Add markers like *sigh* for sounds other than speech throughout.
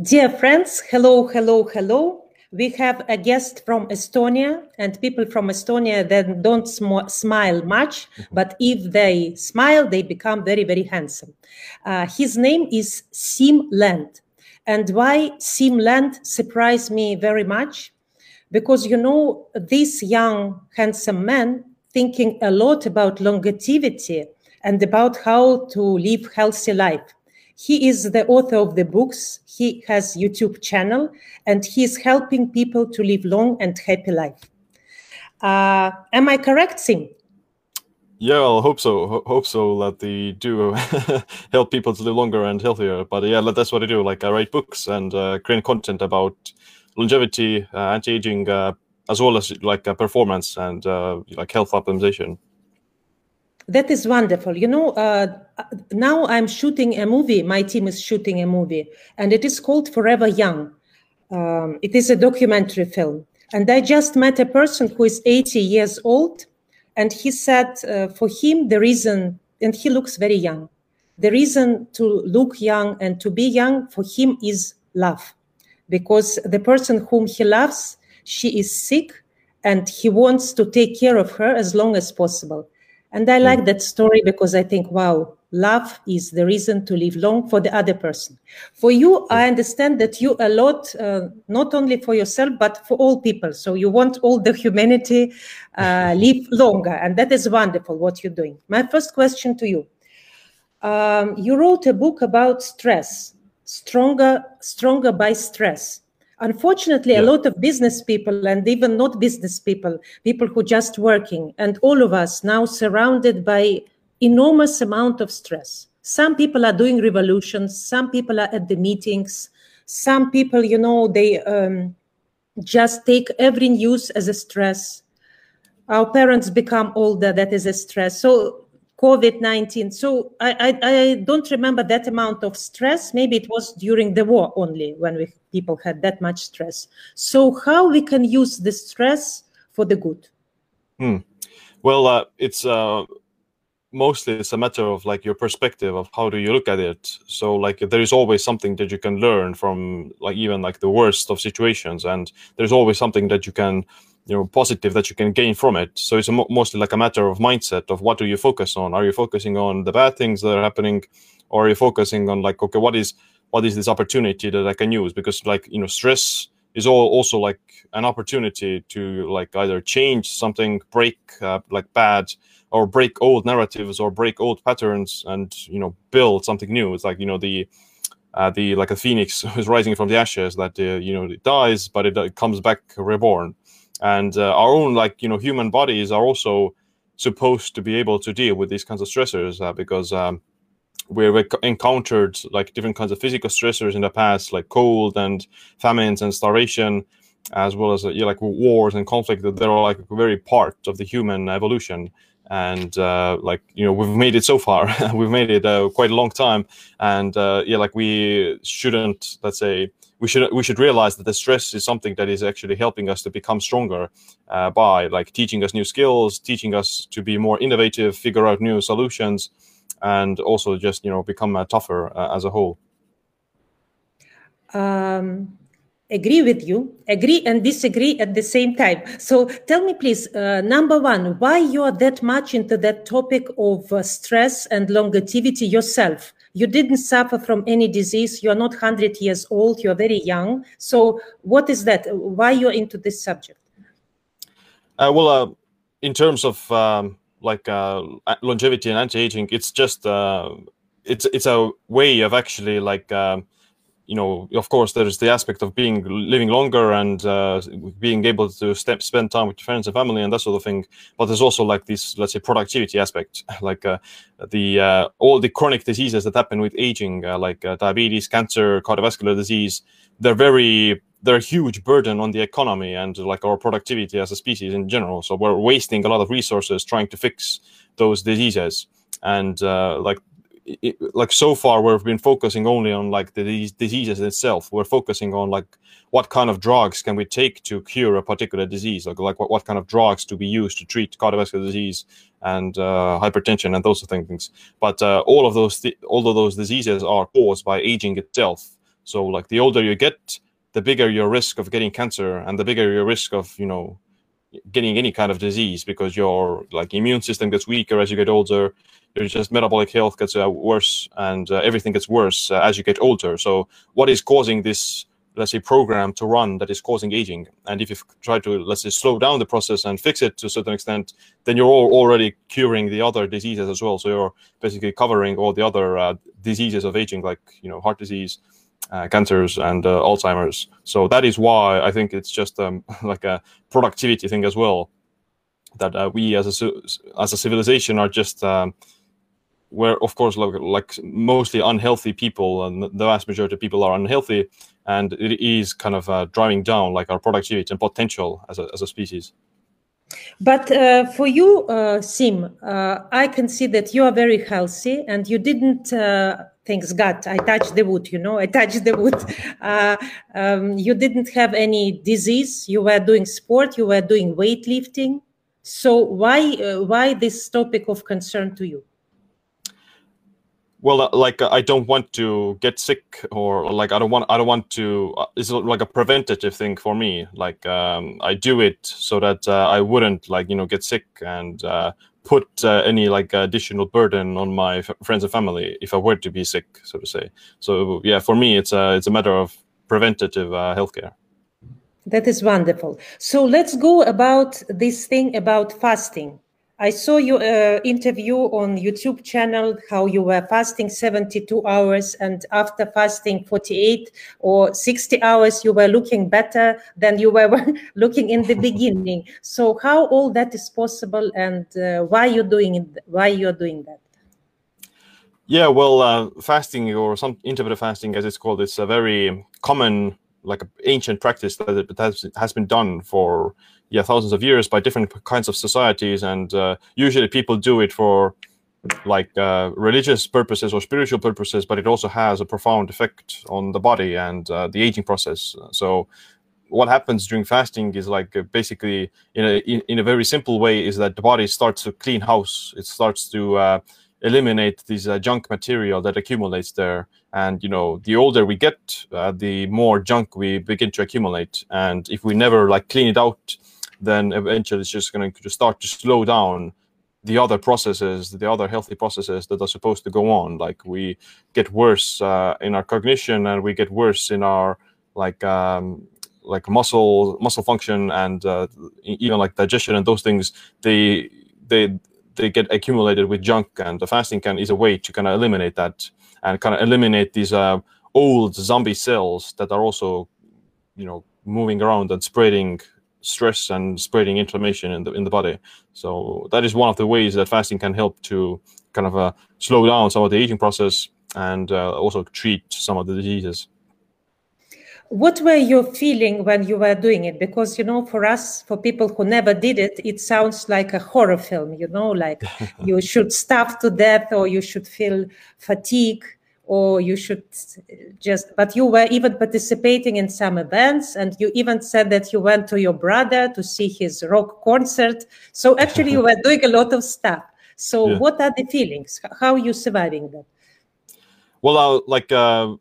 Dear friends, hello, hello, hello. We have a guest from Estonia, and people from Estonia then don't sm smile much, but if they smile, they become very, very handsome. Uh, his name is Siim Land. And why Siim Land surprised me very much? Because, you know, this young, handsome man thinking a lot about longevity and about how to live healthy life he is the author of the books. He has YouTube channel, and he's helping people to live long and happy life. Uh, am I correct, Siim? Yeah, I hope so. Ho hope so that they do *laughs* help people to live longer and healthier. But yeah, that's what I do. Like I write books and uh, create content about longevity, uh, anti-aging, uh, as well as like uh, performance and uh, like health optimization. That is wonderful. You know, uh, now I'm shooting a movie. My team is shooting a movie, and it is called Forever Young. Um, it is a documentary film. And I just met a person who is 80 years old, and he said uh, for him, the reason, and he looks very young, the reason to look young and to be young for him is love. Because the person whom he loves, she is sick, and he wants to take care of her as long as possible. And I like that story because I think, wow, love is the reason to live long for the other person. For you, I understand that you a lot, uh, not only for yourself, but for all people. So you want all the humanity uh, *laughs* live longer. And that is wonderful what you're doing. My first question to you. Um, you wrote a book about stress, stronger, stronger by stress. Unfortunately, yeah. a lot of business people and even not business people, people who just working, and all of us now surrounded by enormous amount of stress. Some people are doing revolutions. Some people are at the meetings. Some people, you know, they um, just take every news as a stress. Our parents become older. That is a stress. So COVID-19. So I, I, I, don't remember that amount of stress. Maybe it was during the war only when we, people had that much stress. So how we can use the stress for the good? Hmm. Well, uh, it's uh, mostly it's a matter of like your perspective of how do you look at it. So like there is always something that you can learn from like even like the worst of situations, and there's always something that you can you know positive that you can gain from it. So it's mo mostly like a matter of mindset of what do you focus on? Are you focusing on the bad things that are happening or are you focusing on like okay what is what is this opportunity that i can use? Because like you know stress is all also like an opportunity to like either change something break uh, like bad or break old narratives or break old patterns and you know build something new. It's like you know the uh, the like a phoenix *laughs* who's rising from the ashes that uh, you know it dies but it, it comes back reborn and uh, our own like you know human bodies are also supposed to be able to deal with these kinds of stressors uh, because um, we've encountered like different kinds of physical stressors in the past like cold and famines and starvation as well as uh, like wars and conflict that they're like very part of the human evolution and uh, like you know we've made it so far. *laughs* We've made it uh, quite a long time. And uh, yeah like we shouldn't let's say we should we should realize that the stress is something that is actually helping us to become stronger uh, by like teaching us new skills teaching us to be more innovative figure out new solutions and also just you know become uh, tougher uh, as a whole. Um agree with you, agree and disagree at the same time. So tell me, please, uh, number one, why you are that much into that topic of uh, stress and longevity yourself? You didn't suffer from any disease. You're not 100 years old. You're very young. So what is that? Why you're into this subject? Uh, well, uh, in terms of um, like uh, longevity and anti-aging, it's just uh, it's it's a way of actually like um, you know, of course, there's the aspect of being living longer and uh, being able to step, spend time with friends and family and that sort of thing. But there's also like this, let's say, productivity aspect, *laughs* like uh, the uh, all the chronic diseases that happen with aging, uh, like uh, diabetes, cancer, cardiovascular disease. They're very they're a huge burden on the economy and like our productivity as a species in general. So we're wasting a lot of resources trying to fix those diseases. And uh, like it, like so far we've been focusing only on like the diseases itself. We're focusing on like what kind of drugs can we take to cure a particular disease? Like, like what, what kind of drugs do we use to treat cardiovascular disease and uh, hypertension and those things? But uh, all of those all of those diseases are caused by aging itself. So like the older you get, the bigger your risk of getting cancer and the bigger your risk of you know getting any kind of disease because your like immune system gets weaker as you get older your just metabolic health gets uh, worse and uh, everything gets worse uh, as you get older. So what is causing this let's say program to run that is causing aging? And if you try to let's say slow down the process and fix it to a certain extent then you're already curing the other diseases as well. So you're basically covering all the other uh, diseases of aging like you know heart disease uh, cancers and uh, alzheimer's. So that is why i think it's just um, *laughs* like a productivity thing as well that uh, we as a as a civilization are just um, where of course like, like mostly unhealthy people and the vast majority of people are unhealthy and it is kind of uh, driving down like our productivity and potential as a, as a species. But uh, for you uh, Siim uh, i can see that you are very healthy and you didn't uh, thanks god i touched the wood you know i touched the wood. *laughs* Uh, um, you didn't have any disease. You were doing sport you were doing weightlifting. So why why this topic of concern to you well uh, like uh, i don't want to get sick or like i don't want i don't want to uh, it's like a preventative thing for me. Like um, i do it so that uh, i wouldn't like you know get sick and uh, put uh, any like additional burden on my friends and family if i were to be sick so to say. So yeah for me it's a it's a matter of preventative healthcare. That is wonderful. So let's go about this thing about fasting I saw your uh, interview on YouTube channel how you were fasting 72 hours and after fasting 48 or 60 hours you were looking better than you were *laughs* looking in the *laughs* beginning. So how all that is possible and uh, why you're doing it, why you're doing that? Yeah, well, uh, fasting or some intermittent fasting, as it's called, it's a very common, like ancient practice that has, has been done for yeah thousands of years by different kinds of societies and uh, usually people do it for like uh, religious purposes or spiritual purposes but it also has a profound effect on the body and uh, the aging process. So what happens during fasting is like uh, basically in a in, a very simple way is that the body starts to clean house. It starts to uh, eliminate this uh, junk material that accumulates there. And you know the older we get the more junk we begin to accumulate. And if we never like clean it out then eventually it's just going to start to slow down the other processes, the other healthy processes that are supposed to go on. Like we get worse uh, in our cognition, and we get worse in our like um, like muscle muscle function, and uh, even like digestion and those things. They they they get accumulated with junk, and the fasting can is a way to kind of eliminate that and kind of eliminate these uh, old zombie cells that are also you know moving around and spreading stress and spreading inflammation in the in the body. So that is one of the ways that fasting can help to kind of uh, slow down some of the aging process and uh, also treat some of the diseases. What were you feeling when you were doing it? Because you know, for us, for people who never did it, it sounds like a horror film. You know, like *laughs* you should starve to death or you should feel fatigue or you should just but you were even participating in some events and you even said that you went to your brother to see his rock concert. So actually you were *laughs* doing a lot of stuff. So yeah. what are the feelings? How are you surviving that? Well uh, like uh,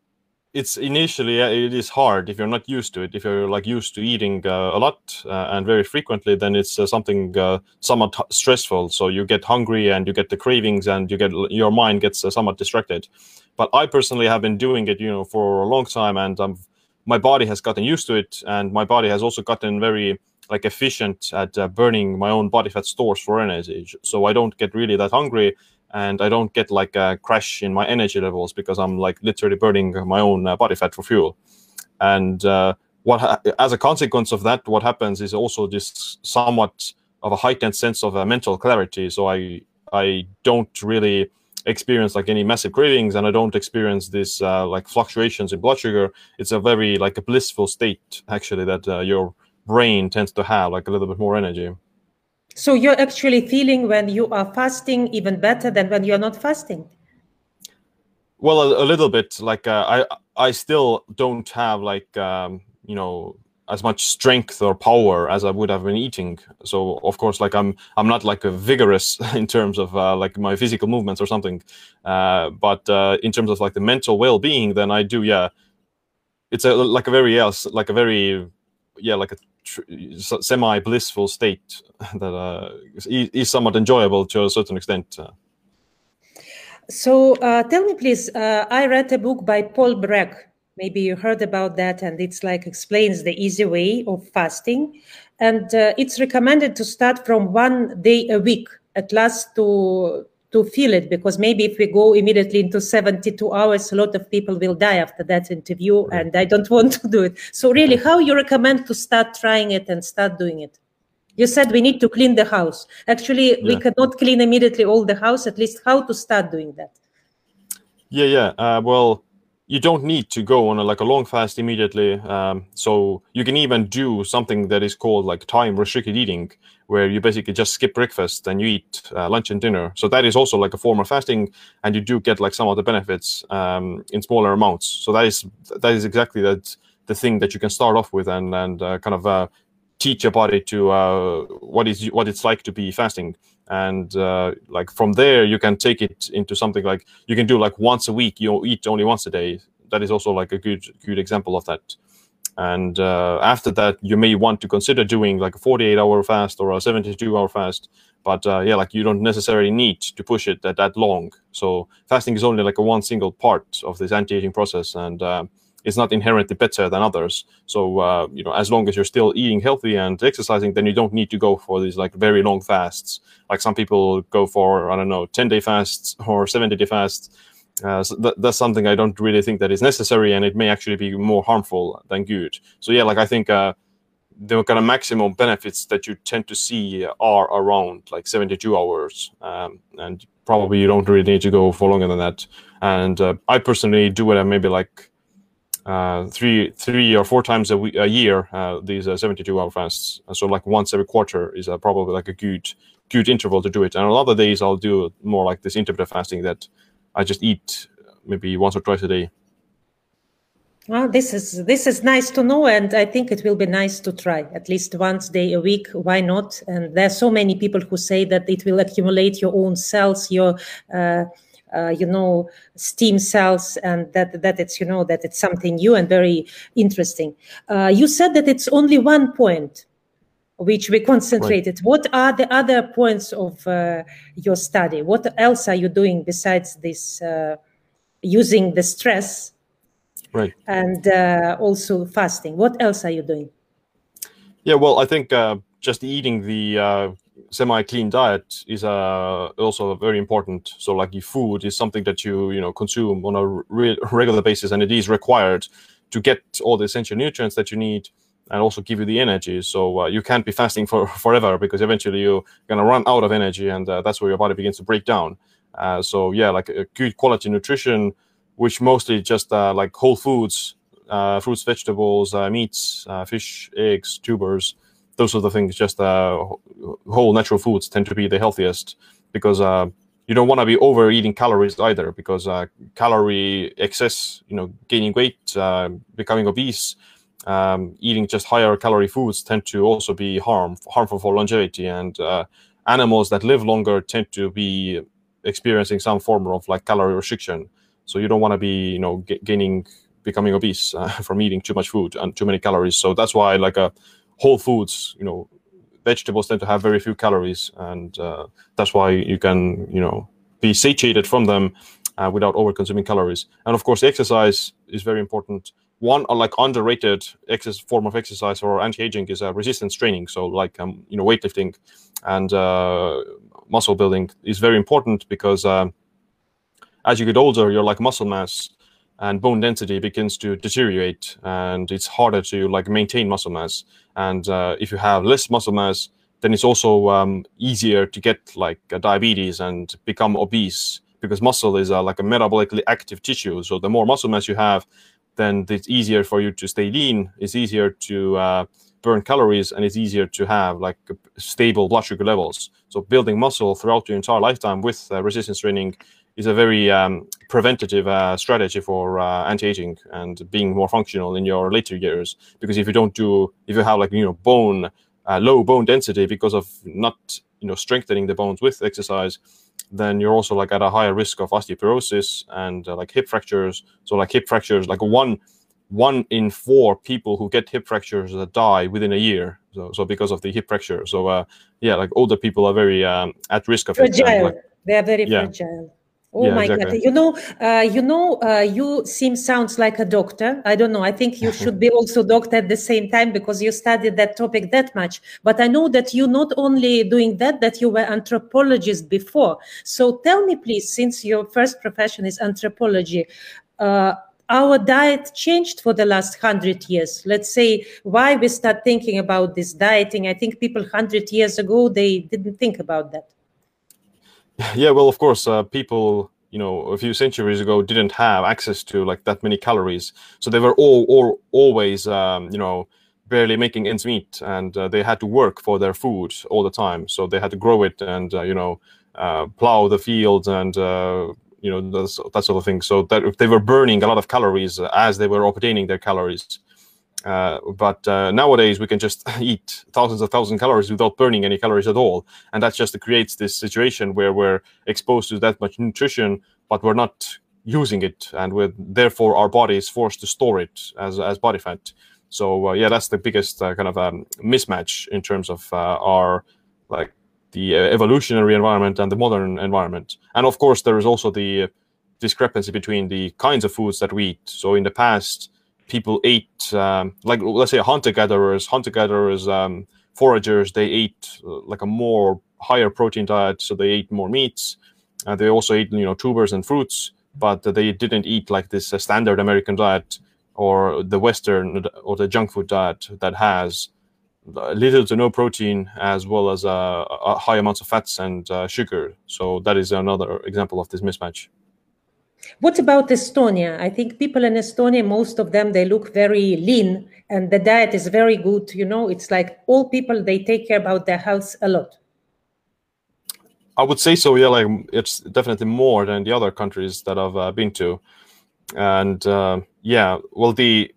it's initially it is hard. If you're not used to it if you're like used to eating uh, a lot uh, and very frequently then it's uh, something uh, somewhat stressful. So you get hungry and you get the cravings and you get your mind gets uh, somewhat distracted but i personally have been doing it you know for a long time and um, my body has gotten used to it and my body has also gotten very like efficient at uh, burning my own body fat stores for energy so i don't get really that hungry and I don't get like a crash in my energy levels because I'm like literally burning my own uh, body fat for fuel. And uh, what as a consequence of that, what happens is also this somewhat of a heightened sense of uh, mental clarity. So I I don't really experience like any massive cravings and I don't experience this uh, like fluctuations in blood sugar. It's a very like a blissful state actually that uh, your brain tends to have like a little bit more energy. So you're actually feeling when you are fasting even better than when you're not fasting. Well, a, a little bit. Like uh, I, I still don't have like um, you know as much strength or power as I would have been eating. So of course, like I'm, I'm not like a vigorous *laughs* in terms of uh, like my physical movements or something. Uh, but uh, in terms of like the mental well-being, then I do, yeah, it's a like a very else like a very yeah like a semi blissful state *laughs* that uh, is, is, somewhat enjoyable to a certain extent. Uh. So uh, tell me, please. I read a book by Paul Bragg. Maybe you heard about that, and it's like explains the easy way of fasting, and uh, it's recommended to start from one day a week at last to to feel it because maybe if we go immediately into 72 hours a lot of people will die after that interview right. and i don't *laughs* want to do it. So really how you recommend to start trying it and start doing it? You said we need to clean the house. Actually yeah. we cannot clean immediately all the house at least how to start doing that? Yeah yeah. Uh, well you don't need to go on a, like a long fast immediately. Um, so you can even do something that is called like time restricted eating, where you basically just skip breakfast and you eat uh, lunch and dinner. So that is also like a form of fasting, and you do get like some of the benefits um, in smaller amounts. So that is that is exactly that the thing that you can start off with and and uh, kind of uh, teach your body to uh, what is what it's like to be fasting. And uh, like from there you can take it into something like you can do like once a week you eat only once a day. That is also like a good good example of that. And uh, after that you may want to consider doing like a 48 hour fast or a 72 hour fast. But uh, yeah like you don't necessarily need to push it that, that long. So fasting is only like a one single part of this anti-aging process. And uh, is not inherently better than others. So uh, you know, as long as you're still eating healthy and exercising, then you don't need to go for these like very long fasts. Like some people go for I don't know, ten day fasts or seventy day fasts. Uh, so th- that's something I don't really think that is necessary, and it may actually be more harmful than good. So yeah, like I think uh, the kind of maximum benefits that you tend to see are around like 72 hours, um, and probably you don't really need to go for longer than that. And uh, I personally do it at maybe like uh, three three or four times a, week, a year uh, these uh, 72 hour fasts and so like once every quarter is uh, probably like a good good interval to do it and a lot of days i'll do more like this intermittent fasting that i just eat maybe once or twice a day well, this is this is nice to know, and I think it will be nice to try at least once day a week. Why not? And there are so many people who say that it will accumulate your own cells, your uh, uh, you know stem cells and that that it's you know that it's something new and very interesting. Uh, you said that it's only one point which we concentrated. Right. what are the other points of uh, your study? What else are you doing besides this uh, using the stress right. and uh, also fasting? What else are you doing? Yeah well i think uh, just eating the semi-clean diet is uh, also very important. So like your food is something that you you know consume on a re- regular basis, and it is required to get all the essential nutrients that you need and also give you the energy. So uh, you can't be fasting for *laughs* forever because eventually you're gonna run out of energy, and uh, that's where your body begins to break down. Uh, so yeah, like a good quality nutrition, which mostly just uh, like whole foods, uh, fruits, vegetables, meats, fish, eggs, tubers those are the things. Just uh, whole natural foods tend to be the healthiest because uh, you don't want to be overeating calories either because uh, calorie excess, you know, gaining weight, uh, becoming obese, um, eating just higher calorie foods tend to also be harm harmful for longevity. And uh, animals that live longer tend to be experiencing some form of like calorie restriction. So you don't want to be, you know, g- gaining, becoming obese uh, *laughs* from eating too much food and too many calories. So that's why like a whole foods, you know, vegetables tend to have very few calories, and uh, that's why you can, you know, be satiated from them uh, without over consuming calories. And of course, exercise is very important. One like underrated excess form of exercise or anti-aging is uh, resistance training. So like um, you know weightlifting and uh, muscle building is very important because uh, as you get older, your like muscle mass and bone density begins to deteriorate and it's harder to like maintain muscle mass. And uh, if you have less muscle mass then it's also um, easier to get like diabetes and become obese because muscle is uh, like a metabolically active tissue. So the more muscle mass you have then it's easier for you to stay lean it's easier to uh, burn calories and it's easier to have like stable blood sugar levels. So building muscle throughout your entire lifetime with uh, resistance training is a very um, preventative uh, strategy for uh, anti-aging and being more functional in your later years. Because if you don't do, if you have like you know bone uh, low bone density because of not you know strengthening the bones with exercise, then you're also like at a higher risk of osteoporosis and uh, like hip fractures. So like hip fractures, like one one in four people who get hip fractures that die within a year. So, so because of the hip fracture. So, uh, yeah, like older people are very um, at risk of fragile. it. Like, they are very yeah. fragile. Oh yeah, my exactly. God! You know, uh, you know, uh, you seem sounds like a doctor. I don't know. I think you should be also doctor at the same time because you studied that topic that much. But I know that you not only doing that, that you were anthropologist before. So tell me, please, since your first profession is anthropology, uh, our diet changed for the last hundred years. Let's say why we start thinking about this dieting. I think people hundred years ago they didn't think about that. Yeah, well, of course, uh, people you know a few centuries ago didn't have access to like that many calories, so they were all, all always um, you know barely making ends meet, and uh, they had to work for their food all the time. So they had to grow it and uh, you know uh, plow the fields and uh, you know that sort of thing. So that they were burning a lot of calories as they were obtaining their calories. Uh, but uh, nowadays we can just *laughs* eat thousands of thousand calories without burning any calories at all, and that just creates this situation where we're exposed to that much nutrition, but we're not using it, and with therefore our body is forced to store it as as body fat. So uh, yeah, that's the biggest uh, kind of um, mismatch in terms of uh, our like the evolutionary environment and the modern environment. And of course, there is also the discrepancy between the kinds of foods that we eat. So in the past people ate um, like let's say hunter gatherers hunter gatherers um, foragers they ate uh, like a more higher protein diet so they ate more meats. Uh, they also ate you know tubers and fruits but they didn't eat like this uh, standard american diet or the western or the junk food diet that has little to no protein as well as uh, high amounts of fats and uh, sugar. So that is another example of this mismatch what about Estonia? I think people in Estonia, most of them, they look very lean and the diet is very good. You know, it's like all people, they take care about their health a lot. I would say so. Yeah, like it's definitely more than the other countries that I've uh, been to, and uh, yeah, well, the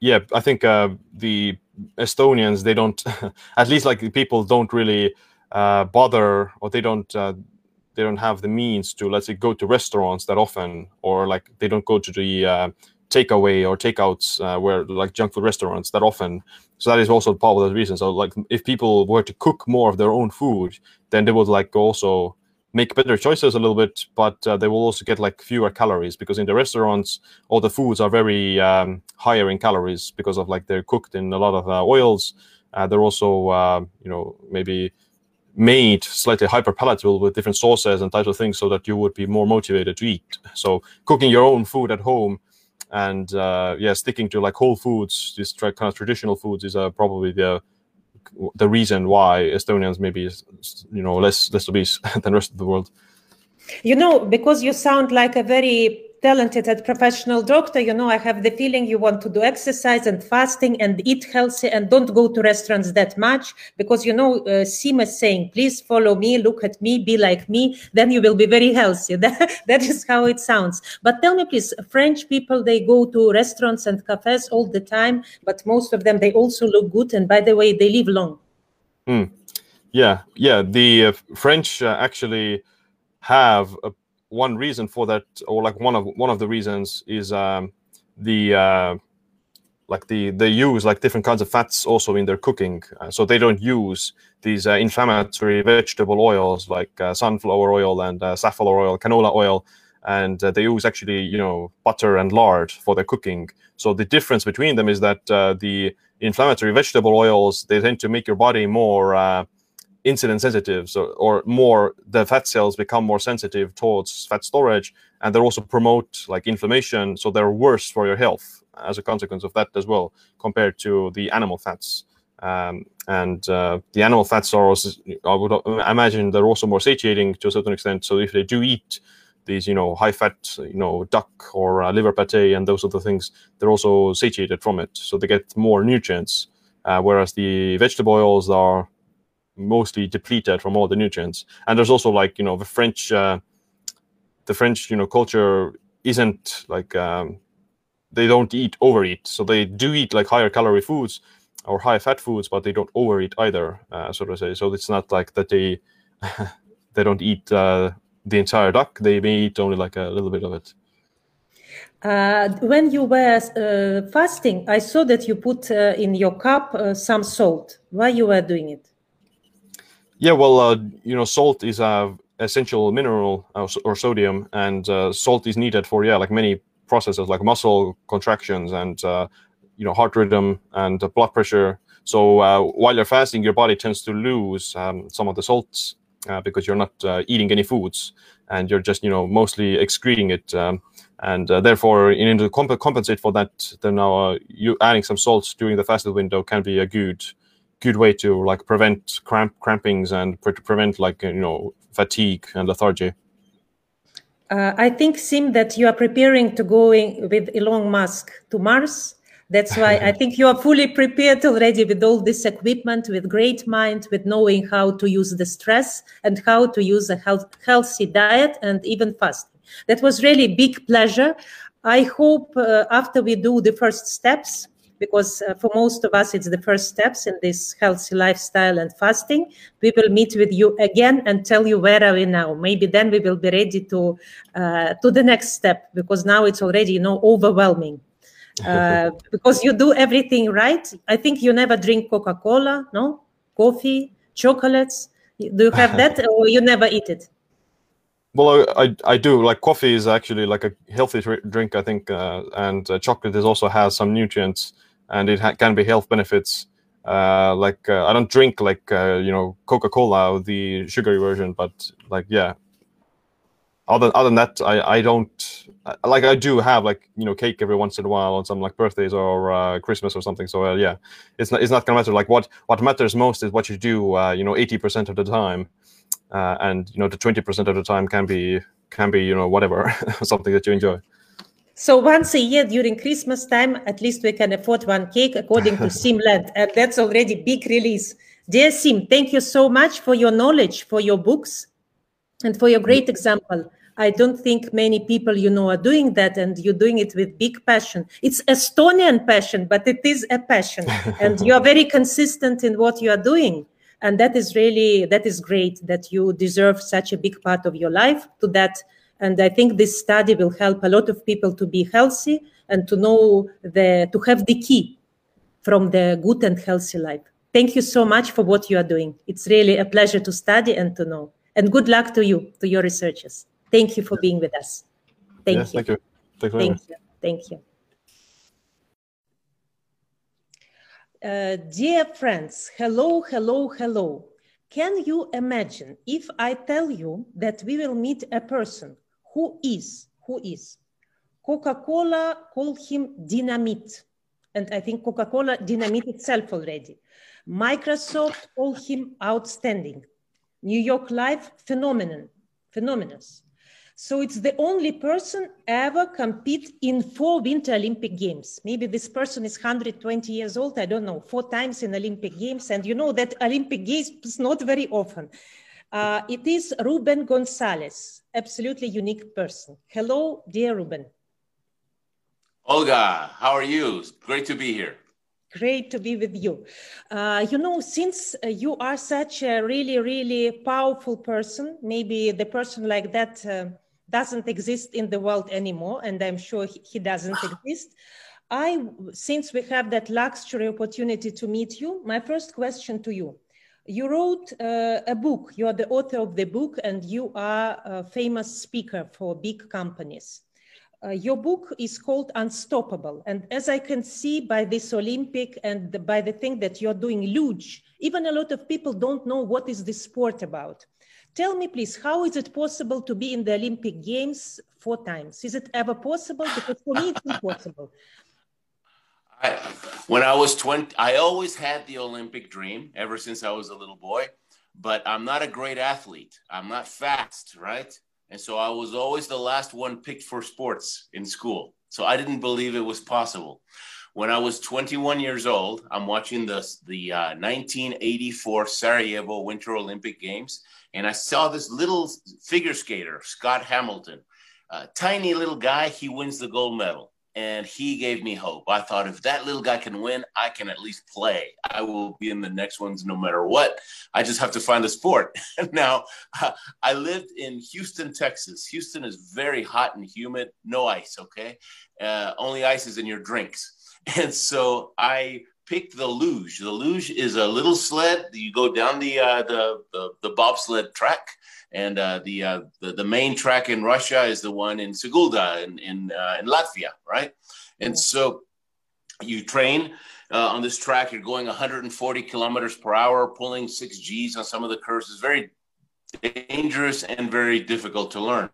yeah, I think uh, the Estonians they don't, *laughs* at least like people don't really uh, bother or they don't uh, they don't have the means to let's say go to restaurants that often or like they don't go to the uh, takeaway or takeouts uh, where like junk food restaurants that often. So that is also part of the reason. So like if people were to cook more of their own food then they would like also make better choices a little bit but uh, they will also get like fewer calories because in the restaurants all the foods are very um, higher in calories because of like they're cooked in a lot of uh, oils. Uh, they're also uh, you know maybe made slightly hyper palatable with different sauces and types of things so that you would be more motivated to eat. So cooking your own food at home and uh, yeah, sticking to like whole foods, this kind of traditional foods is uh, probably the the reason why Estonians maybe you know less less obese *laughs* than the rest of the world. You know, because you sound like a very talented and professional doctor, you know, I have the feeling you want to do exercise and fasting and eat healthy and don't go to restaurants that much because, you know, uh, Sima is saying, please follow me, look at me, be like me, then you will be very healthy. *laughs* That, that is how it sounds. But tell me, please, French people, they go to restaurants and cafes all the time, but most of them, they also look good. And by the way, they live long. Mm. Yeah, yeah. The uh, French uh, actually have a one reason for that, or like one of one of the reasons, is um, the uh, like the they use like different kinds of fats also in their cooking. Uh, so they don't use these uh, inflammatory vegetable oils like uh, sunflower oil and uh, safflower oil, canola oil, and uh, they use actually you know butter and lard for their cooking. So the difference between them is that the inflammatory vegetable oils they tend to make your body more insulin sensitive so or more the fat cells become more sensitive towards fat storage and they also promote like inflammation so they're worse for your health as a consequence of that as well compared to the animal fats. Um, and uh, the animal fats are also i would imagine they're also more satiating to a certain extent so if they do eat these you know high fat you know duck or uh, liver pate and those other things they're also satiated from it so they get more nutrients uh, whereas the vegetable oils are mostly depleted from all the nutrients. And there's also like you know the French, uh, the French you know culture isn't like um, they don't eat overeat, so they do eat like higher calorie foods or high fat foods, but they don't overeat either, uh, so to say. So it's not like that they *laughs* they don't eat uh, the entire duck; they may eat only like a little bit of it. Uh, when you were uh, fasting, I saw that you put uh, in your cup uh, some salt. Why you were doing it? Yeah, well, uh, you know, salt is a essential mineral uh, or sodium, and salt is needed for yeah, like many processes, like muscle contractions and you know heart rhythm and blood pressure. So while you're fasting, your body tends to lose um, some of the salts because you're not eating any foods, and you're just you know mostly excreting it. Um, and uh, therefore, in order to comp compensate for that, then now uh, you adding some salts during the fasted window can be a good, good way to like prevent cramp crampings and pre prevent like you know fatigue and lethargy. Uh, I think, Siim, that you are preparing to going with Elon Musk to Mars. That's why *laughs* I think you are fully prepared already with all this equipment, with great mind, with knowing how to use the stress and how to use a health, healthy diet and even fasting. That was really big pleasure. I hope uh, after we do the first steps, because uh, for most of us it's the first steps in this healthy lifestyle and fasting, we will meet with you again and tell you where are we now. Maybe then we will be ready to uh, to the next step because now it's already you know overwhelming. *laughs* Uh, because you do everything right. I think you never drink Coca Cola, no coffee, chocolates. Do you have *laughs* that, or you never eat it? Well, I, I do like coffee is actually like a healthy drink, I think, uh, and uh, chocolate is also has some nutrients and it can be health benefits. Uh, like uh, I don't drink like uh, you know Coca Cola, the sugary version, but like yeah. Other other than that, I I don't like I do have like you know cake every once in a while on some like birthdays or uh, Christmas or something. So yeah, it's not it's not gonna matter. Like what what matters most is what you do. you know, eighty percent of the time uh, and you know the 20% of the time can be can be you know whatever *laughs* something that you enjoy so once a year during christmas time at least we can afford one cake according to *laughs* Siim Land and that's already big release. Dear Siim thank you so much for your knowledge for your books and for your great example. I don't think many people you know are doing that and you're doing it with big passion. It's estonian passion but it is a passion. *laughs* And you are very consistent in what you are doing. And that is really that is great that you deserve such a big part of your life to that and i think this study will help a lot of people to be healthy and to know the to have the key from the good and healthy life. Thank you so much for what you are doing. It's really a pleasure to study and to know. And good luck to you to your researchers. Thank you for being with us. Thank yes, you. thank you. Thank you thank you, thank you. Uh, dear friends, hello, hello, hello. Can you imagine if I tell you that we will meet a person who is, who is, Coca-Cola call him dynamite. And I think Coca-Cola dynamite itself already. Microsoft call him outstanding. New York Life phenomenon, phenomenous. So it's the only person ever compete in four Winter Olympic Games. Maybe this person is 120 years old. I don't know. Four times in Olympic Games, and you know that Olympic Games is not very often. Uh, it is Ruben Gonzalez, absolutely unique person. Hello, dear Ruben. Olga, how are you? Great to be here. Great to be with you. Uh, you know, since uh, you are such a really, really powerful person, maybe the person like that uh, doesn't exist in the world anymore, and I'm sure he, he doesn't exist. I, since we have that luxury opportunity to meet you, my first question to you. You wrote uh, a book, you are the author of the book, and you are a famous speaker for big companies. Uh, your book is called Unstoppable. And as I can see by this Olympic and the, by the thing that you're doing, luge, even a lot of people don't know what is this sport about. Tell me, please, how is it possible to be in the Olympic Games four times? Is it ever possible? Because for me, it's *laughs* impossible. I, when I was 20, I always had the Olympic dream ever since I was a little boy, but I'm not a great athlete. I'm not fast, right? And so I was always the last one picked for sports in school. So I didn't believe it was possible. When I was 21 years old, I'm watching the, the uh, 1984 Sarajevo Winter Olympic Games and I saw this little figure skater, Scott Hamilton, tiny little guy. He wins the gold medal. And he gave me hope. I thought if that little guy can win, I can at least play. I will be in the next ones no matter what. I just have to find a sport. *laughs* now, *laughs* I lived in Houston, Texas. Houston is very hot and humid, no ice, okay? Uh, only ice is in your drinks. *laughs* And so I picked the luge. The luge is a little sled. You go down the uh, the, the, the bobsled track, and uh, the, uh, the, the main track in Russia is the one in Sigulda in in, uh, in Latvia, right? And so you train uh, on this track. You're going 140 kilometers per hour, pulling six Gs on some of the curves. It's very dangerous and very difficult to learn.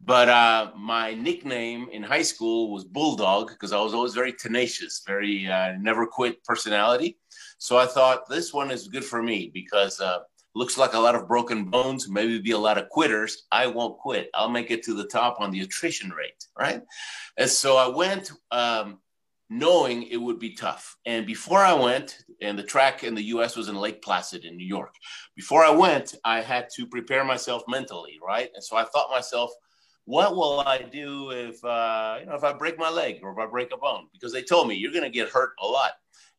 But uh, my nickname in high school was Bulldog because I was always very tenacious, very uh, never quit personality. So I thought this one is good for me because uh, looks like a lot of broken bones, maybe be a lot of quitters. I won't quit. I'll make it to the top on the attrition rate, right? And so I went. Um, knowing it would be tough. And before I went, and the track in the US was in Lake Placid in New York. Before I went, I had to prepare myself mentally, right? And so I thought myself, what will I do if uh, you know if I break my leg or if I break a bone? Because they told me you're going to get hurt a lot,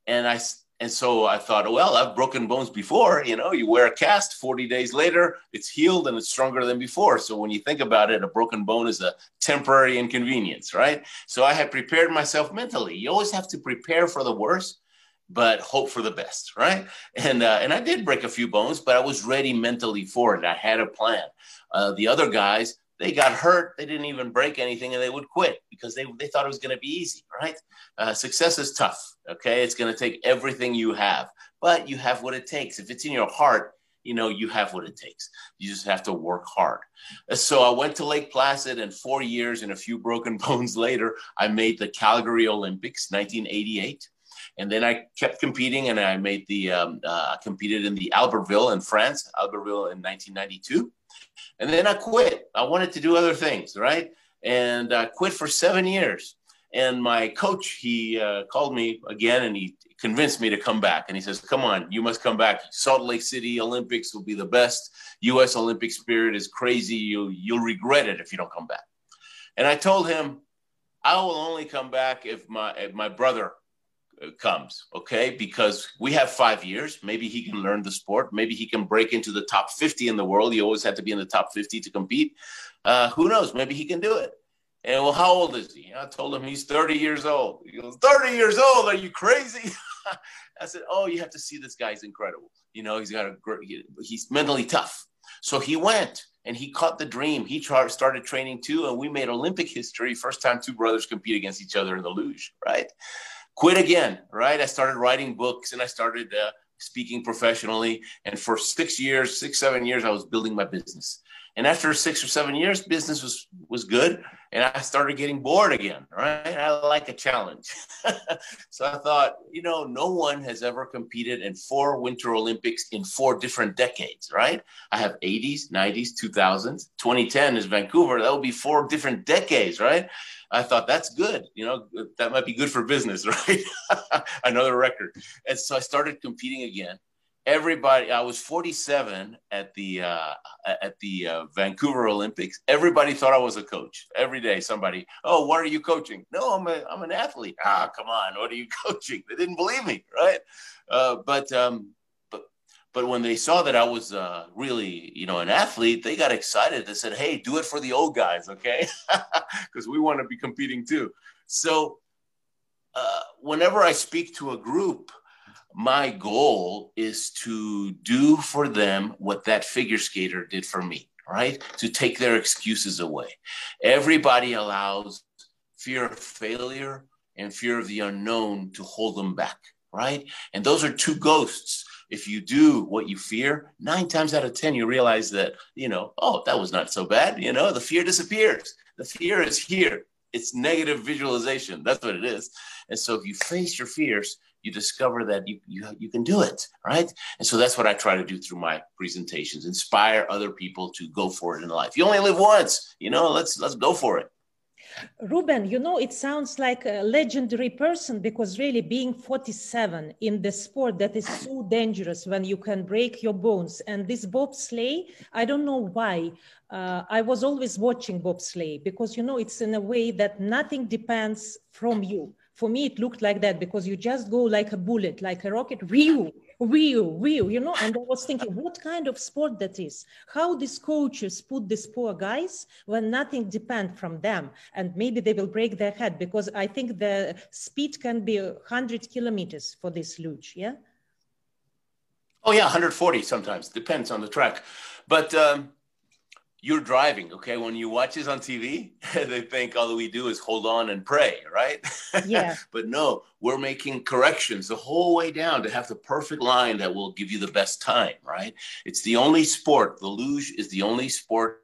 and I and so I thought, well, I've broken bones before. You know, you wear a cast, 40 days later, it's healed and it's stronger than before. So when you think about it, a broken bone is a temporary inconvenience, right? So I had prepared myself mentally. You always have to prepare for the worst, but hope for the best, right? And uh, and I did break a few bones, but I was ready mentally for it. I had a plan. Uh, the other guys, they got hurt. They didn't even break anything and they would quit because they, they thought it was going to be easy, right? Uh, success is tough. Okay. It's going to take everything you have, but you have what it takes. If it's in your heart, you know, you have what it takes. You just have to work hard. So I went to Lake Placid, and four years and a few broken *laughs* bones later, I made the Calgary Olympics, 1988. And then I kept competing, and I made the um, uh, competed in the Albertville in France, Albertville in 1992. And then I quit. I wanted to do other things, right? And I quit for seven years. And my coach, he uh, called me again and he convinced me to come back. And he says, Come on, you must come back. Salt Lake City Olympics will be the best. US Olympic spirit is crazy. You'll, you'll regret it if you don't come back. And I told him, I will only come back if my, if my brother comes, okay? Because we have five years. Maybe he can learn the sport. Maybe he can break into the top 50 in the world. He always had to be in the top 50 to compete. Uh, who knows? Maybe he can do it. And well, how old is he? I told him he's 30 years old. He goes, 30 years old? Are you crazy? *laughs* I said, oh, you have to see this guy's incredible. You know, he's got a great, he's mentally tough. So he went and he caught the dream. He started training too, and we made Olympic history. First time two brothers compete against each other in the luge, right? quit again, right? I started writing books and I started uh, speaking professionally. And for six years, six, seven years, I was building my business. And after six or seven years, business was was good, and I started getting bored again. Right? I like a challenge, *laughs* so I thought, you know, no one has ever competed in four Winter Olympics in four different decades. Right? I have 80s, 90s, 2000s, 2010 is Vancouver. That would be four different decades. Right? I thought that's good. You know, that might be good for business, *laughs* right? Another record. And so I started competing again everybody i was 47 at the uh, at the uh, vancouver olympics. Everybody thought i was a coach. Every day somebody oh what are you coaching? No i'm, a, I'm an athlete. Ah come on. What are you *laughs* coaching? They didn't believe me right? Uh, but um, but but when they saw that i was uh, really you know an athlete they got excited. They said hey do it for the old guys okay? *laughs* Because we want to be competing too. So uh, whenever i speak to a group my goal is to do for them what that figure skater did for me, right? To take their excuses away. Everybody allows fear of failure and fear of the unknown to hold them back, right? And those are two ghosts. If you do what you fear, nine times out of 10, you realize that, you know, oh, that was not so bad. You know, the fear disappears. The fear is here. It's negative visualization. That's what it is. And so if you face your fears, you discover that you, you, you can do it, right? And so that's what I try to do through my presentations, inspire other people to go for it in life. You only live once, you know, let's, let's go for it. Ruben, you know, it sounds like a legendary person because really being 47 in the sport that is so dangerous when you can break your bones. And this bobsleigh, I don't know why. Uh, I was always watching bobsleigh because, you know, it's in a way that nothing depends from you. For me, it looked like that because you just go like a bullet, like a rocket, real real, real, you know. And I was thinking, what kind of sport that is? How these coaches put these poor guys when nothing depends from them, and maybe they will break their head because I think the speed can be 100 kilometers for this luge. Yeah. Oh yeah, 140 sometimes depends on the track, but. Um you're driving, okay? When you watch this on TV, *laughs* they think all we do is hold on and pray, right? Yeah. *laughs* but no, we're making corrections the whole way down to have the perfect line that will give you the best time, right? It's the only sport, the luge is the only sport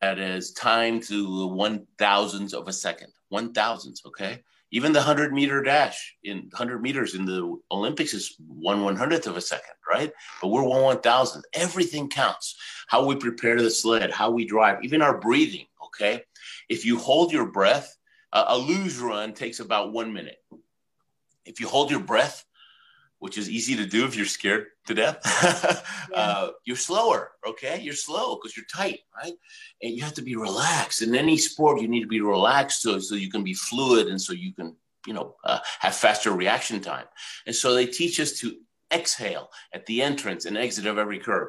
that is timed to one thousandths of a second, one thousandths, okay? Even the 100 meter dash in 100 meters in the Olympics is one one hundredth of a second, right? But we're one one thousandth. Everything counts. How we prepare the sled, how we drive, even our breathing, okay? If you hold your breath, uh, a luge run takes about one minute. If you hold your breath, which is easy to do if you're scared to death, *laughs* yeah. uh, you're slower, okay? You're slow because you're tight, right? And you have to be relaxed. In any sport, you need to be relaxed so, so you can be fluid and so you can, you know, uh, have faster reaction time. And so they teach us to exhale at the entrance and exit of every curve.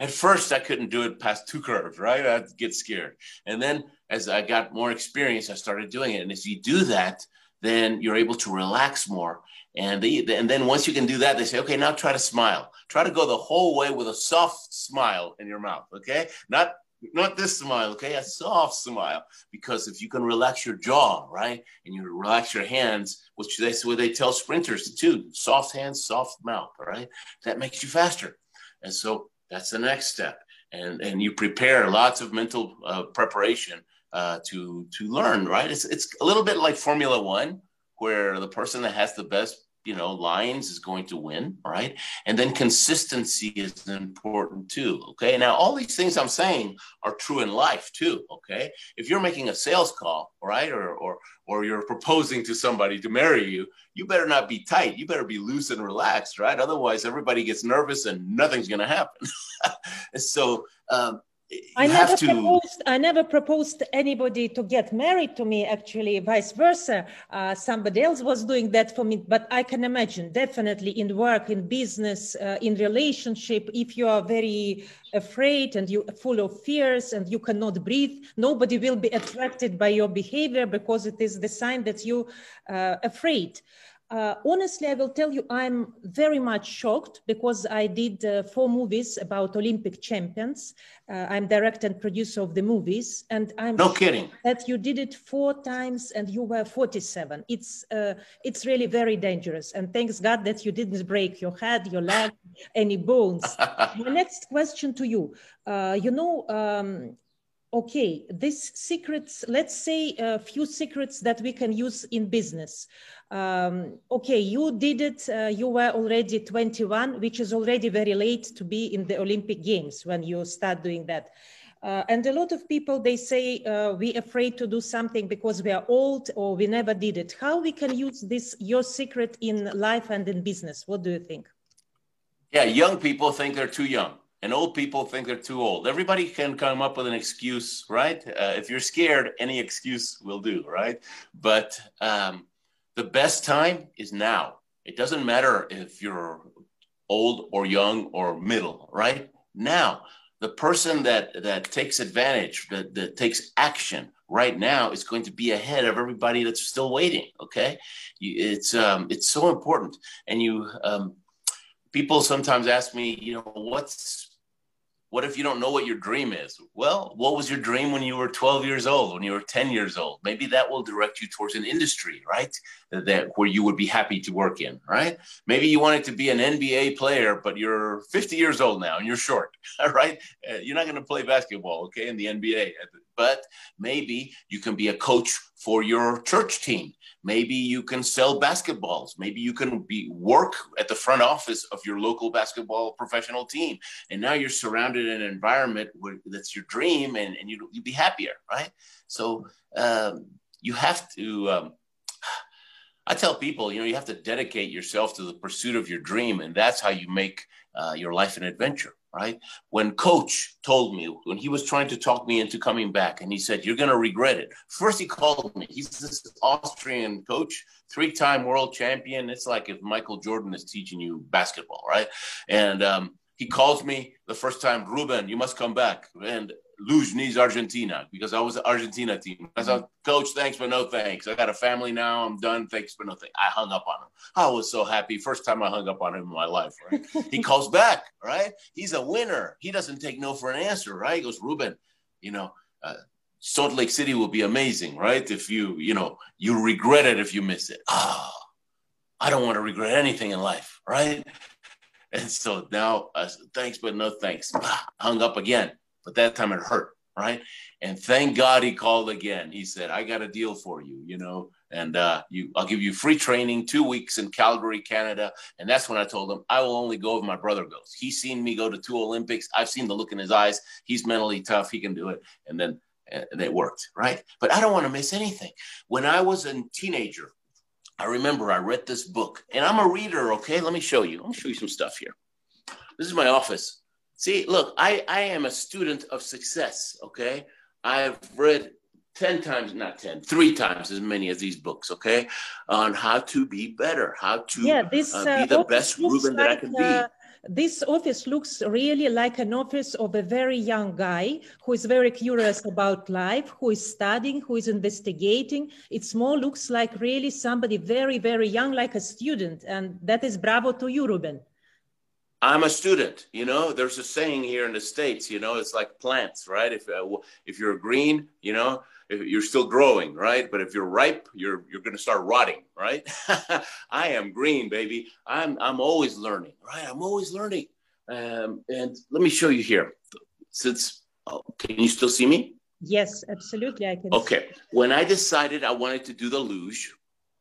At first, I couldn't do it past two curves, right? I'd get scared. And then as I got more experience, I started doing it. And as you do that, then you're able to relax more. And they, and then once you can do that, they say, okay, now try to smile. Try to go the whole way with a soft smile in your mouth. Okay, not not this smile. Okay, a soft smile. Because if you can relax your jaw, right, and you relax your hands, which that's what they tell sprinters too, soft hands, soft mouth. All right, that makes you faster. And so that's the next step. And and you prepare lots of mental uh, preparation uh, to to learn. Right? It's it's a little bit like Formula One, where the person that has the best you know lines is going to win right? And then consistency is important too okay? Now all these things i'm saying are true in life too okay? If you're making a sales call right or or or you're proposing to somebody to marry you you better not be tight. You better be loose and relaxed right? Otherwise everybody gets nervous and nothing's to happen. *laughs* So um, I never to... proposed. I never proposed anybody to get married to me. Actually, vice versa. Uh, somebody else was doing that for me. But I can imagine, definitely in work, in business, uh, in relationship, if you are very afraid and you full of fears and you cannot breathe, nobody will be attracted by your behavior because it is the sign that you uh, afraid. Uh, honestly, I will tell you, I'm very much shocked because I did uh, four movies about Olympic champions. Uh, I'm director and producer of the movies, and I'm no kidding that you did it four times and you were 47. It's uh, it's really very dangerous. And thanks God that you didn't break your head, your leg, *laughs* any bones. My next question to you, uh, you know. Um, okay, these secrets, let's say a few secrets that we can use in business um, okay, you did it, uh, you were already 21, which is already very late to be in the Olympic Games when you start doing that. Uh, and a lot of people, they say, uh, we afraid to do something because we are old or we never did it. How we can use this, your secret in life and in business? What do you think? Yeah, young people think they're too young and old people think they're too old. Everybody can come up with an excuse, right? Uh, if you're scared, any excuse will do, right? But um, the best time is now. It doesn't matter if you're old or young or middle, right? Now, the person that that takes advantage, that, that takes action right now is going to be ahead of everybody that's still waiting. Okay, it's um, it's so important. And you, um, people sometimes ask me, you know, what's what if you don't know what your dream is? Well, what was your dream when you were 12 years old, when you were 10 years old? Maybe that will direct you towards an industry, right? That where you would be happy to work in, right? Maybe you wanted to be an NBA player, but you're 50 years old now and you're short, *laughs* right? Uh, you're not going to play basketball, okay, in the NBA. But maybe you can be a coach for your church team. Maybe you can sell basketballs. Maybe you can be work at the front office of your local basketball professional team. And now you're surrounded in an environment where that's your dream and, and you, you'd be happier, right? So um, you have to, um, I tell people, you know, you have to dedicate yourself to the pursuit of your dream. And that's how you make uh, your life an adventure right? When coach told me, when he was trying to talk me into coming back, and he said, You're going to regret it. First, he called me. He's this Austrian coach, three time world champion. It's like if Michael Jordan is teaching you basketball, right? And um, he calls me the first time, Ruben, you must come back. And Needs Argentina because I was the Argentina team. I said, Coach, thanks, but no thanks. I got a family now. I'm done. Thanks, but no thanks. I hung up on him. I was so happy. First time I hung up on him in my life, right? *laughs* he calls back, right? He's a winner. He doesn't take no for an answer, right? He goes, Ruben, you know, uh, Salt Lake City will be amazing, right? If you, you know, you regret it if you miss it. Ah, oh, I don't want to regret anything in life, right? And so now, uh, thanks, but no thanks. hung up again but that time it hurt, right? And thank God he called again. He said, "I got a deal for you, you know, and uh, you, I'll give you free training, two weeks in Calgary, Canada." And that's when I told him, "I will only go if my brother goes. He's seen me go to two Olympics. I've seen the look in his eyes. He's mentally tough. He can do it." And then and it worked, right? But I don't want to miss anything. When I was a teenager, I remember I read this book, and I'm a reader. Okay, let me show you. Let me show you some stuff here. This is my office. See, look, I, I am a student of success, okay? I've read 10 times, not 10, three times as many as these books, okay? On how to be better, how to yeah, this, uh, be the best Ruben like, that I can be. Uh, this office looks really like an office of a very young guy who is very curious about life, who is studying, who is investigating. It more looks like really somebody very, very young, like a student. And that is bravo to you, Ruben. I'm a student. You know, there's a saying here in the states. You know, it's like plants, right? If uh, if you're green, you know, you're still growing, right? But if you're ripe, you're you're going to start rotting, right? *laughs* I am green, baby. I'm I'm always learning, right? I'm always learning. Um, and let me show you here. Since oh, can you still see me? Yes, absolutely. I can. Okay. See. When I decided I wanted to do the luge,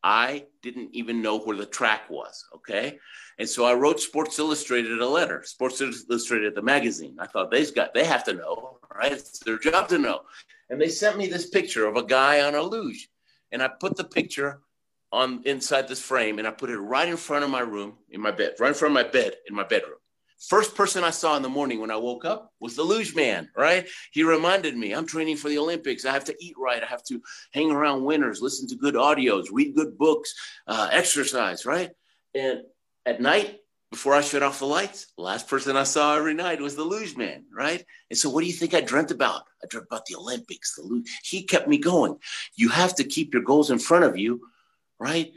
I didn't even know where the track was. Okay. And so I wrote Sports Illustrated a letter, Sports Illustrated, the magazine. I thought they've got, they have to know, right? It's their job to know. And they sent me this picture of a guy on a luge. And I put the picture on inside this frame and I put it right in front of my room, in my bed, right in front of my bed, in my bedroom. First person I saw in the morning when I woke up was the luge man, right? He reminded me, I'm training for the Olympics. I have to eat right. I have to hang around winners, listen to good audios, read good books, uh, exercise, right? And at night, before I shut off the lights, last person I saw every night was the luge man, right? And so, what do you think I dreamt about? I dreamt about the Olympics, the luge. He kept me going. You have to keep your goals in front of you, right?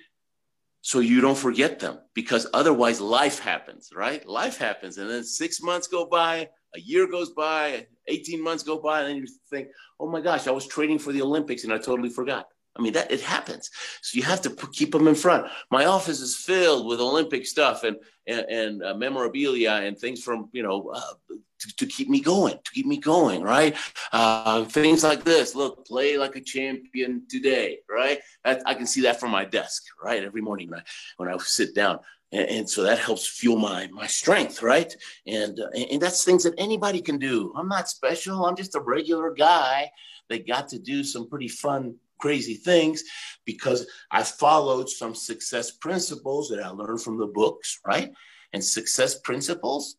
So you don't forget them because otherwise life happens, right? Life happens. And then six months go by, a year goes by, 18 months go by, and then you think, oh my gosh, I was training for the Olympics and I totally forgot. I mean, that it happens. So you have to keep them in front. My office is filled with Olympic stuff and and, and uh, memorabilia and things from you know uh, to, to, keep me going, to keep me going, right? Uh, things like this. Look, play like a champion today, right? I, I can see that from my desk, right? Every morning when I, when I sit down. And, and so that helps fuel my my strength, right? And, uh, and that's things that anybody can do. I'm not special. I'm just a regular guy that got to do some pretty fun crazy things because I followed some success principles that I learned from the books, right? And success principles,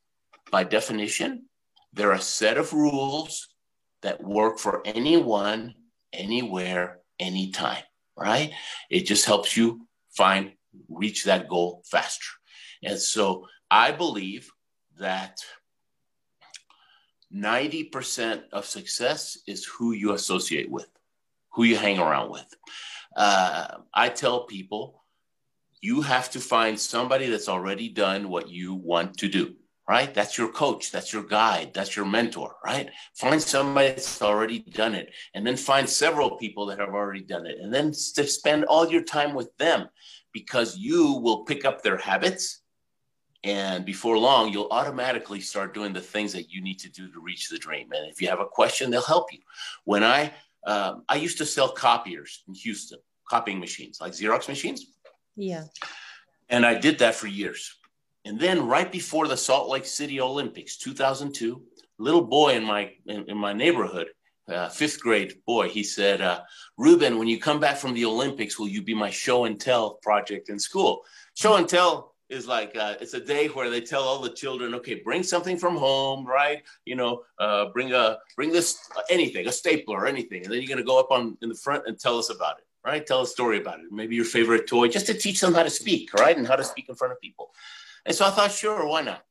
by definition, they're a set of rules that work for anyone, anywhere, anytime, right? It just helps you find, reach that goal faster. And so I believe that 90% of success is who you associate with who you hang around with. Uh, I tell people you have to find somebody that's already done what you want to do, right? That's your coach, that's your guide, that's your mentor, right? Find somebody that's already done it, and then find several people that have already done it, and then spend all your time with them because you will pick up their habits. And before long, you'll automatically start doing the things that you need to do to reach the dream. And if you have a question, they'll help you. When I um, I used to sell copiers in Houston, copying machines, like Xerox machines. Yeah. And I did that for years. And then right before the Salt Lake City Olympics, 2002, little boy in my in, in my neighborhood, uh, fifth grade boy, he said, uh, "Ruben, when you come back from the Olympics, will you be my show and tell project in school?" Show and tell is like uh, it's a day where they tell all the children, okay, bring something from home, right? You know, uh, bring a bring this anything, a stapler or anything, and then you're gonna go up on in the front and tell us about it, right? Tell a story about it, maybe your favorite toy, just to teach them how to speak, right, and how to speak in front of people. And so I thought, sure, why not?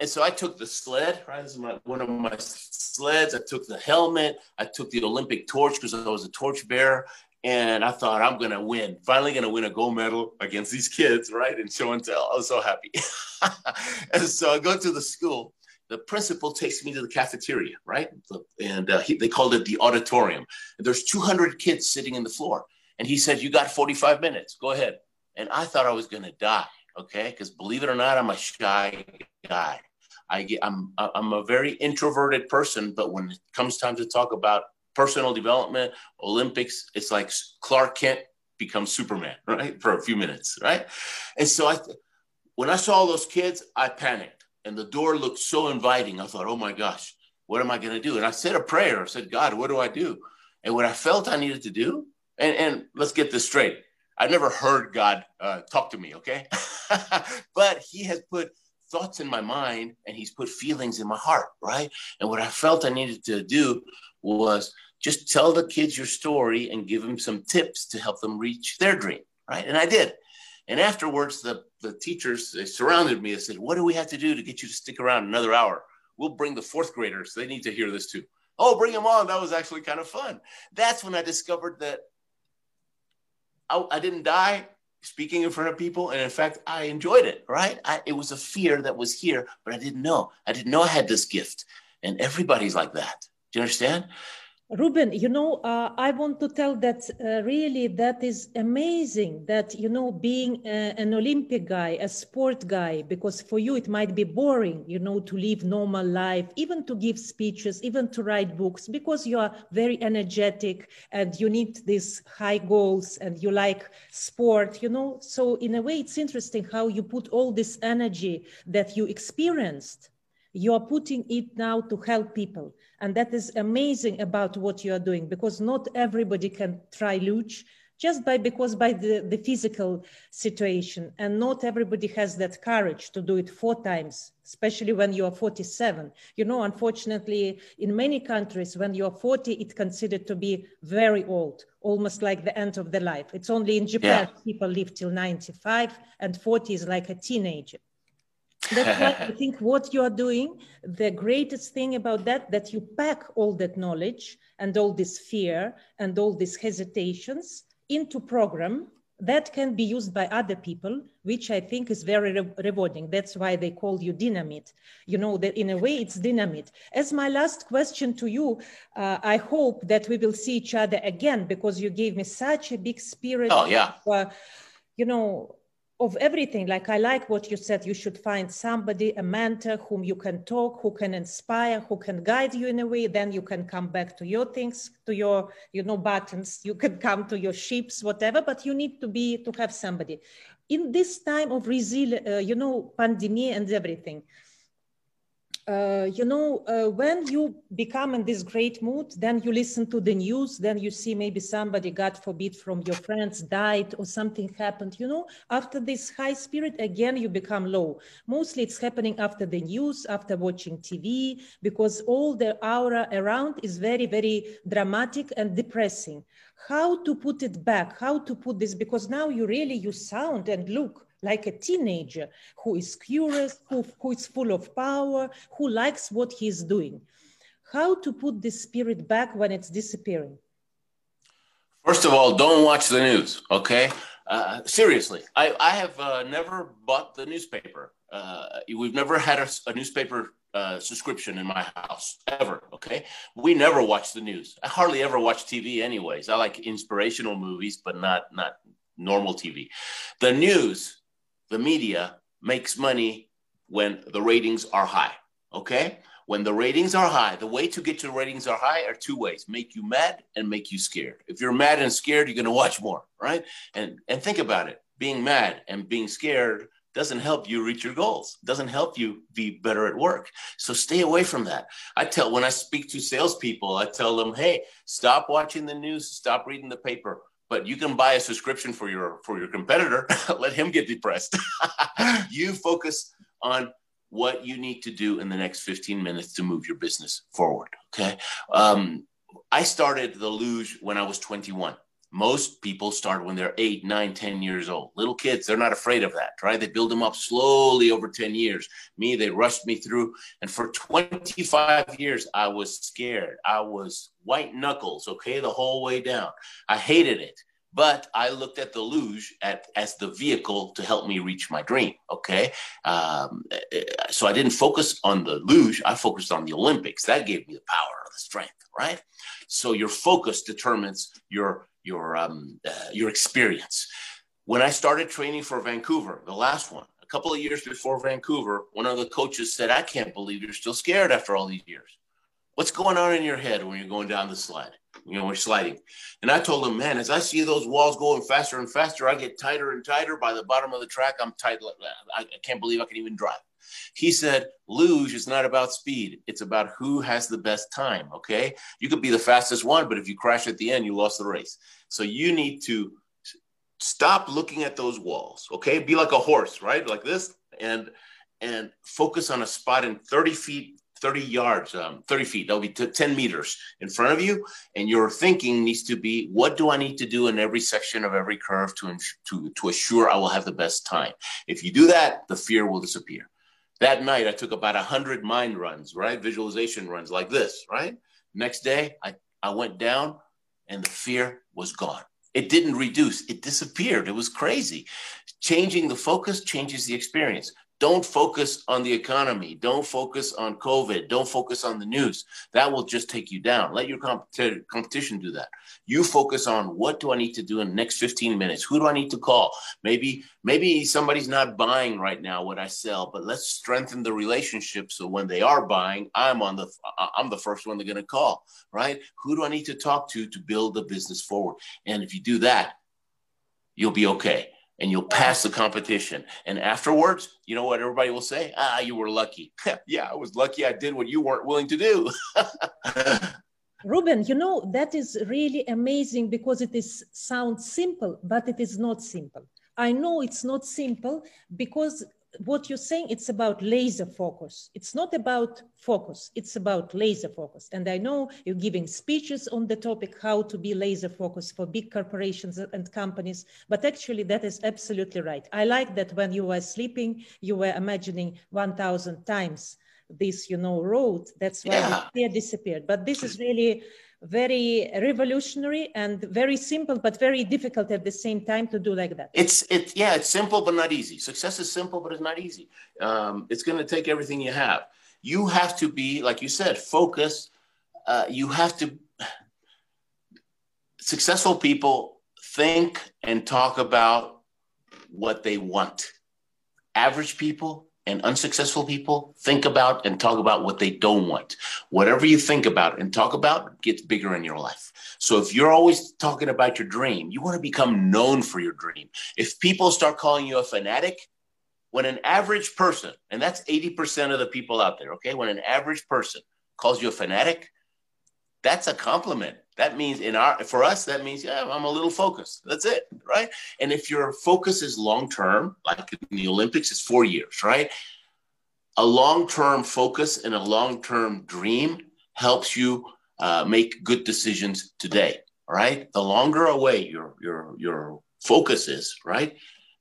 And so I took the sled, right? This is my, one of my sleds. I took the helmet. I took the Olympic torch because I was a torch bearer. And I thought I'm gonna win. Finally, gonna win a gold medal against these kids, right? And show and tell. I was so happy. *laughs* and so I go to the school. The principal takes me to the cafeteria, right? And uh, he, they called it the auditorium. There's 200 kids sitting in the floor. And he said, "You got 45 minutes. Go ahead." And I thought I was gonna die. Okay, because believe it or not, I'm a shy guy. I get, I'm I'm a very introverted person, but when it comes time to talk about personal development, Olympics, it's like Clark Kent becomes Superman, *laughs* right? For a few minutes, right? And so I, when I saw those kids, I panicked, and the door looked so inviting. I thought, oh my gosh, what am I going to do? And I said a prayer. I said, God, what do I do? And what I felt I needed to do, and, and let's get this straight. I never heard God uh, talk to me, okay? *laughs* but He has put thoughts in my mind and He's put feelings in my heart, right? And what I felt I needed to do was just tell the kids your story and give them some tips to help them reach their dream, right? And I did. And afterwards, the, the teachers they surrounded me and said, What do we have to do to get you to stick around another hour? We'll bring the fourth graders. They need to hear this too. Oh, bring them on. That was actually kind of fun. That's when I discovered that I, I didn't die speaking in front of people. And in fact, I enjoyed it, right? I, it was a fear that was here, but I didn't know. I didn't know I had this gift. And everybody's like that. Do you understand? Ruben, you know, uh, I want to tell that uh, really that is amazing that, you know, being uh, an Olympic guy, a sport guy, because for you it might be boring, you know, to live normal life, even to give speeches, even to write books, because you are very energetic and you need these high goals and you like sport, you know. So in a way, it's interesting how you put all this energy that you experienced you are putting it now to help people. And that is amazing about what you are doing because not everybody can try luge just by because by the, the physical situation. And not everybody has that courage to do it four times especially when you are 47 you know unfortunately in many countries when you are 40 it's considered to be very old almost like the end of the life. It's only in japan yeah. people live till 95 and 40 is like a teenager that's why I *laughs* think what you are doing, the greatest thing about that, that you pack all that knowledge and all this fear and all these hesitations into program that can be used by other people, which I think is very re rewarding. That's why they call you dynamite. You know that in a way it's dynamite. As my last question to you, uh, I hope that we will see each other again because you gave me such a big spirit. Oh yeah. Of, uh, you know, of everything. Like I like what you said, you should find somebody, a mentor whom you can talk, who can inspire, who can guide you in a way. Then you can come back to your things, to your, you know, buttons. You can *laughs* come to your ships, whatever, but you need to be, to have somebody. In this time of resilience, uh, you know, pandemic and everything, uh, you know, uh, when you become in this great mood, then you listen to the news, then you see maybe somebody, God forbid, from your friends died or something happened. You know, after this high spirit, again, you become low. Mostly it's happening after the news, after watching TV, because all the aura around is very, very dramatic and depressing. How to put it back? How to put this? Because now you really, you sound and look like a teenager who is curious, who, who is full of power, who likes what he's doing. How to put this spirit back when it's disappearing? First of all, don't watch the news, okay? Uh, seriously, I, I have uh, never bought the newspaper. Uh, we've never had a, a newspaper uh, subscription in my house ever. Okay, we never watch the news. I hardly ever watch TV, anyways. I like inspirational movies, but not not normal TV. The news the media makes money when the ratings are high. Okay. when the ratings are high, the way to get to ratings are high are two ways: make you mad and make you scared. If you're mad and scared, you're going to watch more, right? And and think about it: being mad and being scared doesn't help you reach your goals. Doesn't help you be better at work. So stay away from that. I tell when I speak to salespeople, I tell them, "Hey, stop watching the news. Stop reading the paper." But you can buy a subscription for your for your competitor. *laughs* Let him get depressed. *laughs* you focus on what you need to do in the next 15 minutes to move your business forward. Okay. Um, I started the luge when I was 21. Most people start when they're eight, nine, 10 years old. Little kids, they're not afraid of that, right? They build them up slowly over 10 years. Me, they rushed me through. And for 25 years, I was scared. I was white knuckles, okay, the whole way down. I hated it but I looked at the luge at, as the vehicle to help me reach my dream. Okay. Um, so I didn't focus on the luge, I focused on the Olympics. That gave me the power the strength, right? So your focus determines your, your, um, uh, your experience. When I started training for Vancouver, the last one, a couple of years before Vancouver, one of the coaches said, I can't believe you're still scared after all these years. What's going on in your head when you're going down the slide? You know, we're sliding. And I told him, man, as I see those walls going faster and faster, I get tighter and tighter. By the bottom of the track, I'm tight. I can't believe I can even drive. He said, luge is not about speed. It's about who has the best time. Okay. You could be the fastest one, but if you crash at the end, you lost the race. So you need to stop looking at those walls. Okay. Be like a horse, right? Like this. And and focus on a spot in 30 feet 30 yards, um, 30 feet, that'll be t- 10 meters in front of you. And your thinking needs to be, what do I need to do in every section of every curve to, to, to assure I will have the best time? If you do that, the fear will disappear. That night, I took about 100 mind runs, right? Visualization runs like this, right? Next day, I, I went down and the fear was gone. It didn't reduce, it disappeared. It was crazy. Changing the focus changes the experience. Don't focus on the economy. Don't focus on COVID. Don't focus on the news. That will just take you down. Let your compet- competition do that. You focus on what do I need to do in the next 15 minutes? Who do I need to call? Maybe maybe somebody's not buying right now what I sell, but let's strengthen the relationship so when they are buying, I'm on the I'm the first one they're going to call, right? Who do I need to talk to to build the business forward? And if you do that, you'll be okay and you'll pass the competition. And afterwards, you know what everybody will say? Ah, you were lucky. *laughs* yeah, I was lucky I did what you weren't willing to do. *laughs* Ruben, you know, that is really amazing because it is sounds simple, but it is not simple. I know it's not simple because what you're saying it's about laser focus. It's not about focus. It's about laser focus. And i know you're giving speeches on the topic how to be laser focused for big corporations and companies but actually that is absolutely right. I like that when you were sleeping you were imagining 1000 times this you know road. That's why yeah. disappeared. But this is really very revolutionary and very simple but very difficult at the same time to do like that. It's it yeah it's simple but not easy. Success is simple but it's not easy. Um, it's going to take everything you have. You have to be like you said focus uh, you have to successful people think and talk about what they want. Average people and unsuccessful people think about and talk about what they don't want. Whatever you think about and talk about gets bigger in your life. So if you're always talking about your dream, you want to become known for your dream. If people start calling you a fanatic, when an average person, and that's 80% of the people out there, okay, when an average person calls you a fanatic, that's a compliment. That means in our for us, that means yeah, I'm a little focused. That's it, right? And if your focus is long term, like in the Olympics, it's four years, right? A long term focus and a long term dream helps you uh, make good decisions today. Right? The longer away your your your focus is, right?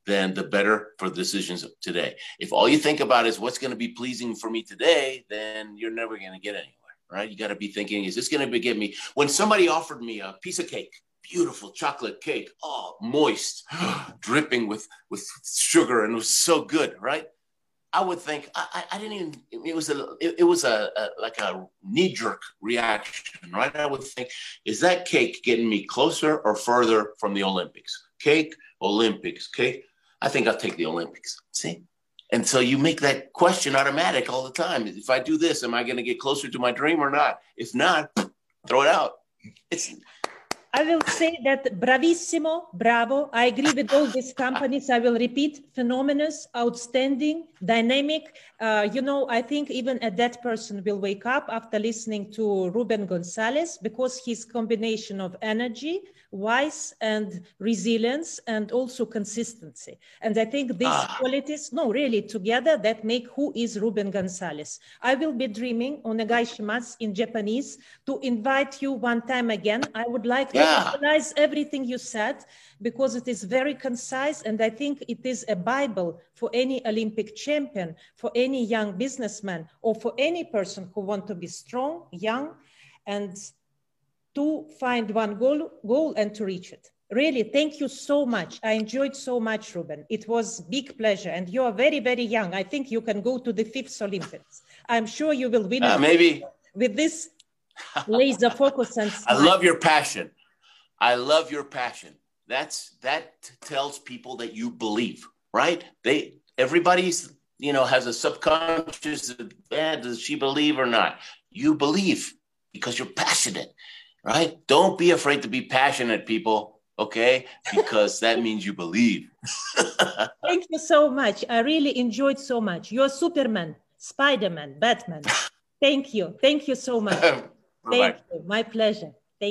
Then the better for decisions today. If all you think about is what's going to be pleasing for me today, then you're never going to get anywhere right? You got to be thinking, is this going to give me? When somebody offered me a piece of cake, beautiful chocolate cake, oh, moist, *gasps* dripping with with sugar, and it was so good, right? I would think I, I didn't even. It was a it, it was a, a, like a knee jerk reaction, right? I would think, is that cake getting me closer or further from the Olympics? Cake, Olympics, cake. I think I'll take the Olympics. See, And so you make that question automatic all the time. If I do this, am I going to get closer to my dream or not? If not, throw it out. It's I will say that bravissimo, bravo. I agree with all these companies. I will repeat, phenomenous, outstanding, dynamic. Uh, you know, I think even a dead person will wake up after listening to Ruben Gonzalez because his combination of energy, wise and resilience and also consistency. And I think these ah. qualities, no, really together that make who is Ruben Gonzalez. I will be dreaming onegai shimasu in Japanese to invite you one time again. I would like yeah. realize everything you said because it is very concise and I think it is a Bible for any Olympic champion, for any young businessman or for any person who want to be strong, young and to find one goal, goal and to reach it. Really, thank you so much. I enjoyed so much, Ruben. It was big pleasure. And you are very, very young. I think you can go to the fifth Olympics. I'm sure you will win. Uh, maybe. With this laser focus and smile. *laughs* I love your passion. I love your passion. That's that tells people that you believe, right? They everybody's you know has a subconscious. Eh, does she believe or not? You believe because you're passionate right? Don't be afraid to be passionate, people, okay? Because that means you believe. *laughs* Thank you so much. I really enjoyed so much. You're Superman, Spider Man, Batman. *laughs* Thank you. Thank you so much. Thank you. My pleasure.